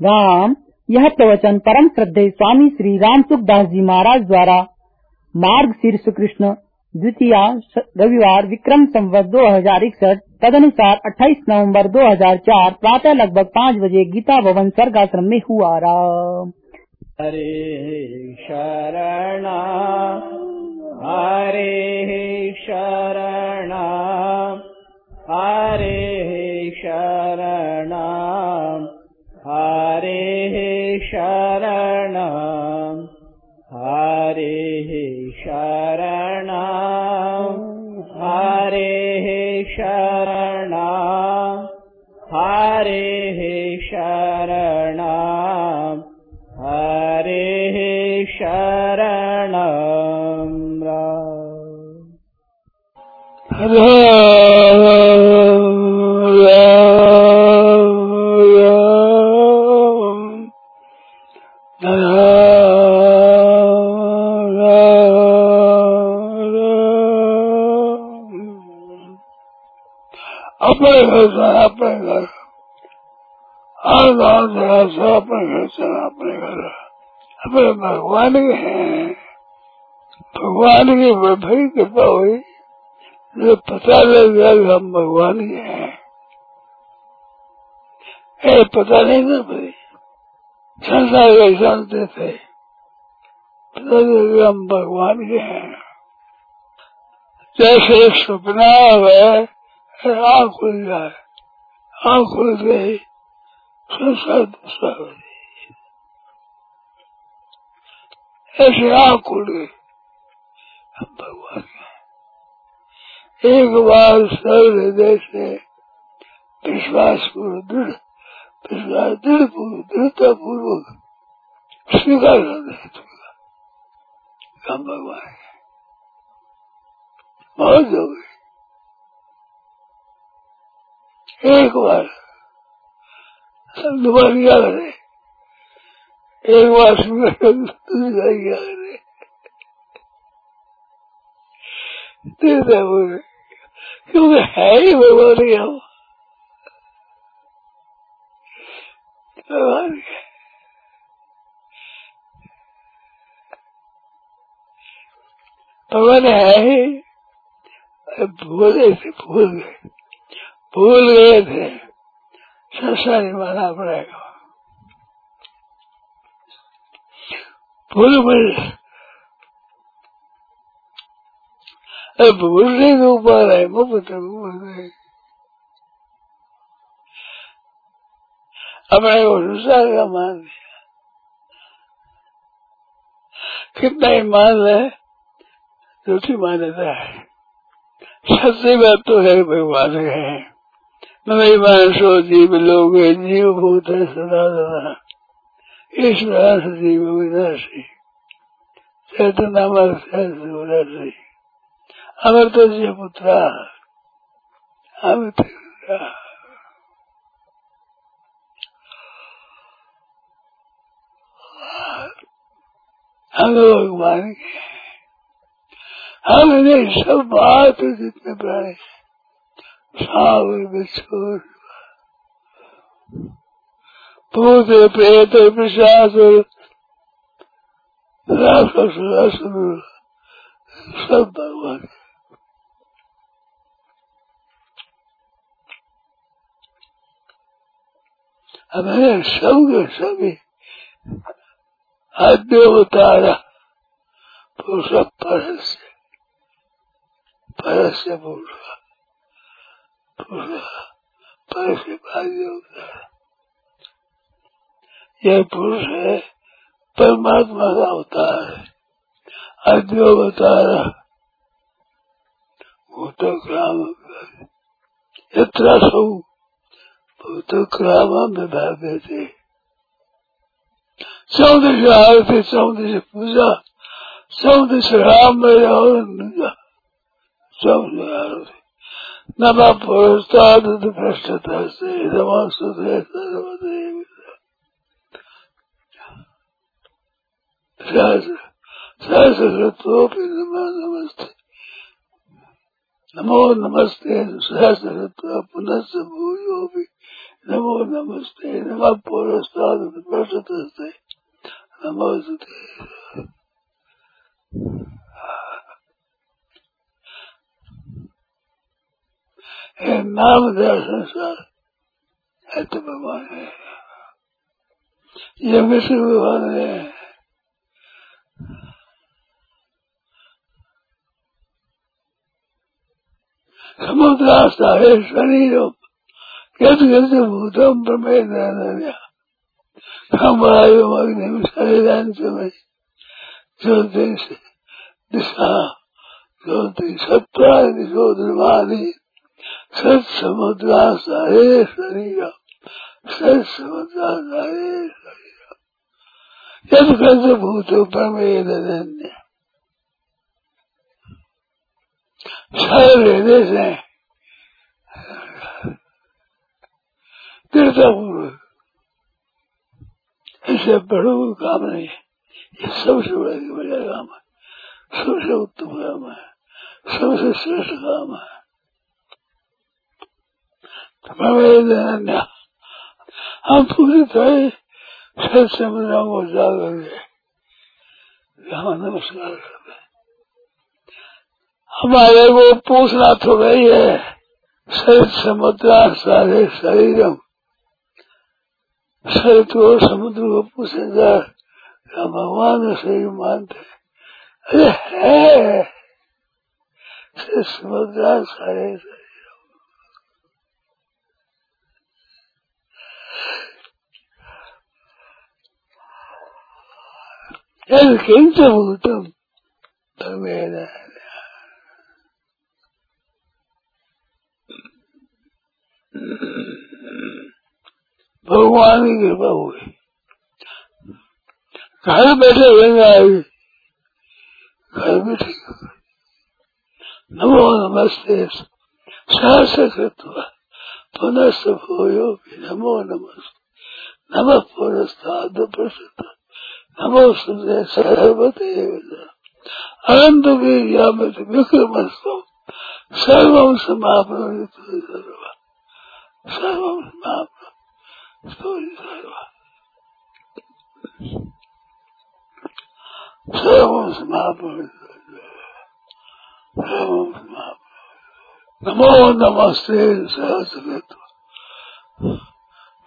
राम, यह प्रवचन परम श्रद्धे स्वामी श्री राम सुखदास जी महाराज द्वारा मार्ग शीर्ष कृष्ण द्वितीय रविवार विक्रम संवत दो हज़ार इकसठ, तदनुसार 28 नवंबर 2004 प्रातः लगभग पाँच बजे गीता भवन सर्गाश्रम में हुआ राम। हरे शरण हरे शरण। हरे शरण हरे शरण अपने घर अपने घर। हर गाँव जगह से अपने घर चला अपने घर। अपने भगवान के हैं। भगवान की भाई कृपा हुई। जो पता लग गया हम भगवान के हैं। ए, पता नहीं था भाई। संसार के जानते थे पता लग गया हम भगवान के हैं। जैसे सपना है आँख खुल जाए। आँख खुल गई। ऐसे आँख गई हम भगवान एक बार सर्व हृदय से विश्वास पूर्व दृढ़, विश्वास दृढ़ पूर्व दृढ़ता पूर्वक स्वीकार कर दे हम भगवान बहुत हो गई एक बार दोबारा क्या करे एक बार बोले क्योंकि है ही भगवान ही भगवान है। ही भूले थे, भूल गए। भूल गए थे। संसारी माना पड़ेगा। भूल भूल। भूलने के ऊपर है मुफ़्त अपने वो संसार का मान लिया। कितना ही मान ले झूठी मान्यता है। सच्ची बात तो है, भगवान है। मैं सो जीव लोग, जीव भूत है, सदा सदा। ईश्वर जीव विनाशी। चैतनामर सहसी अमृत जी पुत्र अमृत हम भगवान के हमने सब बात जितने प्राणी सावर राक्षस सब भगवान हमें सब के सभी अद्योतारा पुरुष परस्य परस्य पुरुष के पास होता. है यह पुरुष है, परमात्मा का होता है. अद्योवतार भूतग्राम यत्रा सौ विभाग थे चौदह आरती चौदश पूजा चौदश राम चौदश आरती नवपुरुषादृष्टता से सहस्रत्वपि नमस्ते नमो नमस्ते सहस्रत्व पुनः भूयोपि नमो नमस्ते नम पुरुषादृष्टता से नमस्ते नाम दर्शन संसार है तो भगवान है ये विश्व भगवान है समुद्रास्ता है शरीरम यद यद भूतम प्रमेय अग्नि शरीरांचमय ज्योतिष दिशा ज्योतिष सत्वादि शोधमादि सत्समुद्रास्ता है शरीरम सत्समुद्रास्ता है शरीरम यद यद भूतो प्रमेय सारे देश है तीर्थपूर्व ऐसे बड़ो काम नहीं है ये सबसे बड़ा बड़ा काम है सबसे उत्तम काम है सबसे श्रेष्ठ काम है तो हम पूरी तरह के नमस्कार करते हमारे को पूछना थोड़ा ही है सहित समुद्र सारे शरीरम सहित वो समुद्र को पूछेगा भगवान शरीर मानते अरे है समुद्र सारे शरीर किंच भूतम तमेरा भगवान की कृपा हुई घर बैठे गंगा घर बैठे नमो नमस्ते सहस कृत्वा पुनः भूयो नमो नमस्ते नम पुरस्ताद प्रसिद्ध नमो सुंदर सर्वते अनंत सर्वं समाप्त। सर्व सर्वं समाप्त स्तोरी सर्व समाप्त सर्वं समाप्त नमो नमस्ते सहस्रत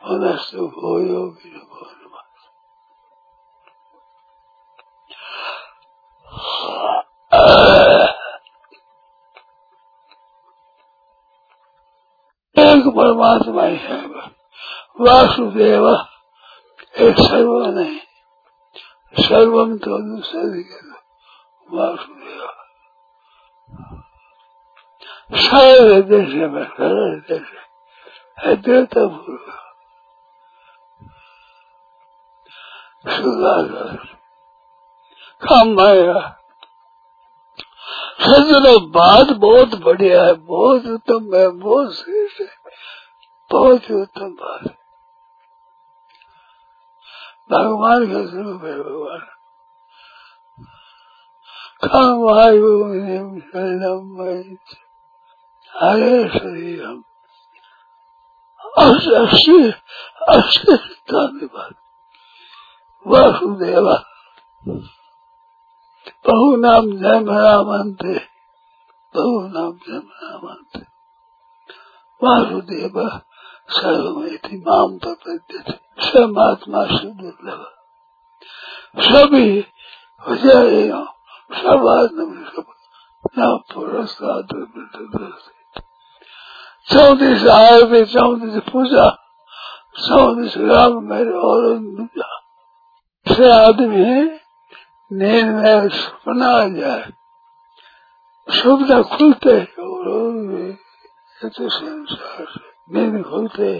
पुनस्तु भूयो भी एक परमात्मा ही वासुदेव एक सर्व नहीं सर्वम तो दूसरे वासुदेव। सारे देश में सारे देश। है देवता पूर्व सुधाकर काम आएगा बात बहुत बढ़िया है, बहुत उत्तम है, बहुत श्रेष्ठ है, बहुत ही उत्तम बात है। भगवान का स्वरूप है भगवान। काम शरणम हरे शरीरम अस्सी अस्सी धन्यवाद। वासुदेवा। बहु नाम जय मरामंते बहु नाम जय मरामंते वासुदेव, सर्वमेति माम प्रपद्यते समात्मा सुदुर्लभ। सभी विजय पुरस्कार चौतीस आए भी चौतीस पूजा, चौतीस राम मेरे और से आदमी नींद में सपना आ जाए। सुविधा खुलते तो संसार नींद खुलते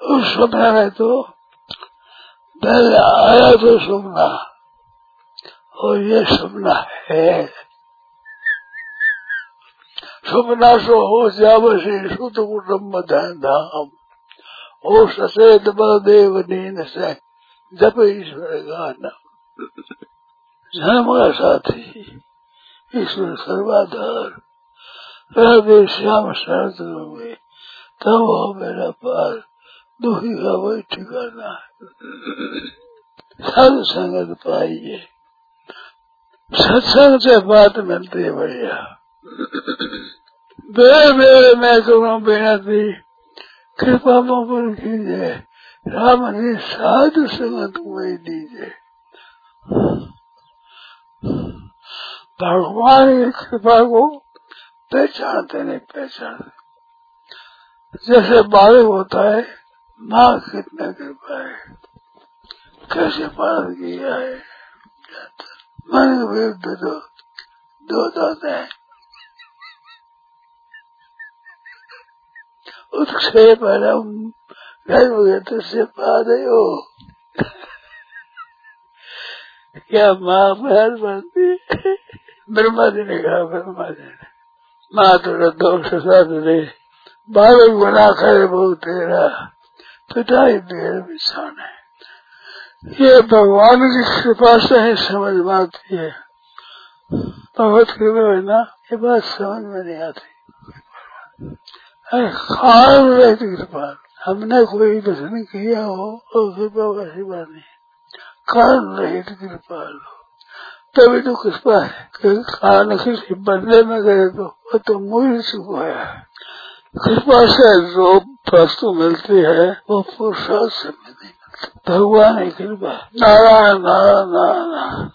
उस सपना में तो पहले आया तो सपना, और ये सपना है। सपना सो हो जावसी सुत कुटुम्ब धाम। ओ सचेत बलदेव नीन से जप ईश्वर गाना जन्म का साथी ईश्वर सर्वाधार, राधे श्याम शरद में तब हो मेरा पार दुखी का वही ठिकाना साधु संगत पाइए। सत्संग से बात मिलती है बढ़िया बेर बेर मैं करूँ बेनती कृपा पर कीजिए राम ने साधु संगत में दीजिए भगवान की कृपा को पहचानते नहीं, पहचानते जैसे बालक होता है, माँ कितना कृपा है। कैसे पालन किया है? मन विरुद्ध दो दो दाते हैं। उत्क्षेप से पादे हो। क्या माँ पैर बनती? ब्रह्मा जी ने कहा ब्रह्मा जी ने माँ तो दोष दे। बालक बना करे बहुत तेरा पिता ही देर बिछान है। ये भगवान की कृपा से ही समझ में आती है। भगवत कृपा है ना, ये बात समझ में नहीं आती। खान कृपा हमने कोई दर्शन किया हो और कृपा वैसी बात नहीं। कारण रहित कृपा तभी तो कृपा है? क्योंकि कारण किसी बदले में गए तो वो तो मूल चुका है। कृपा से जो वस्तु मिलती है, वो पुरुषार्थ से मिलती भगवान की कृपा। नारायण नारायण नारायण।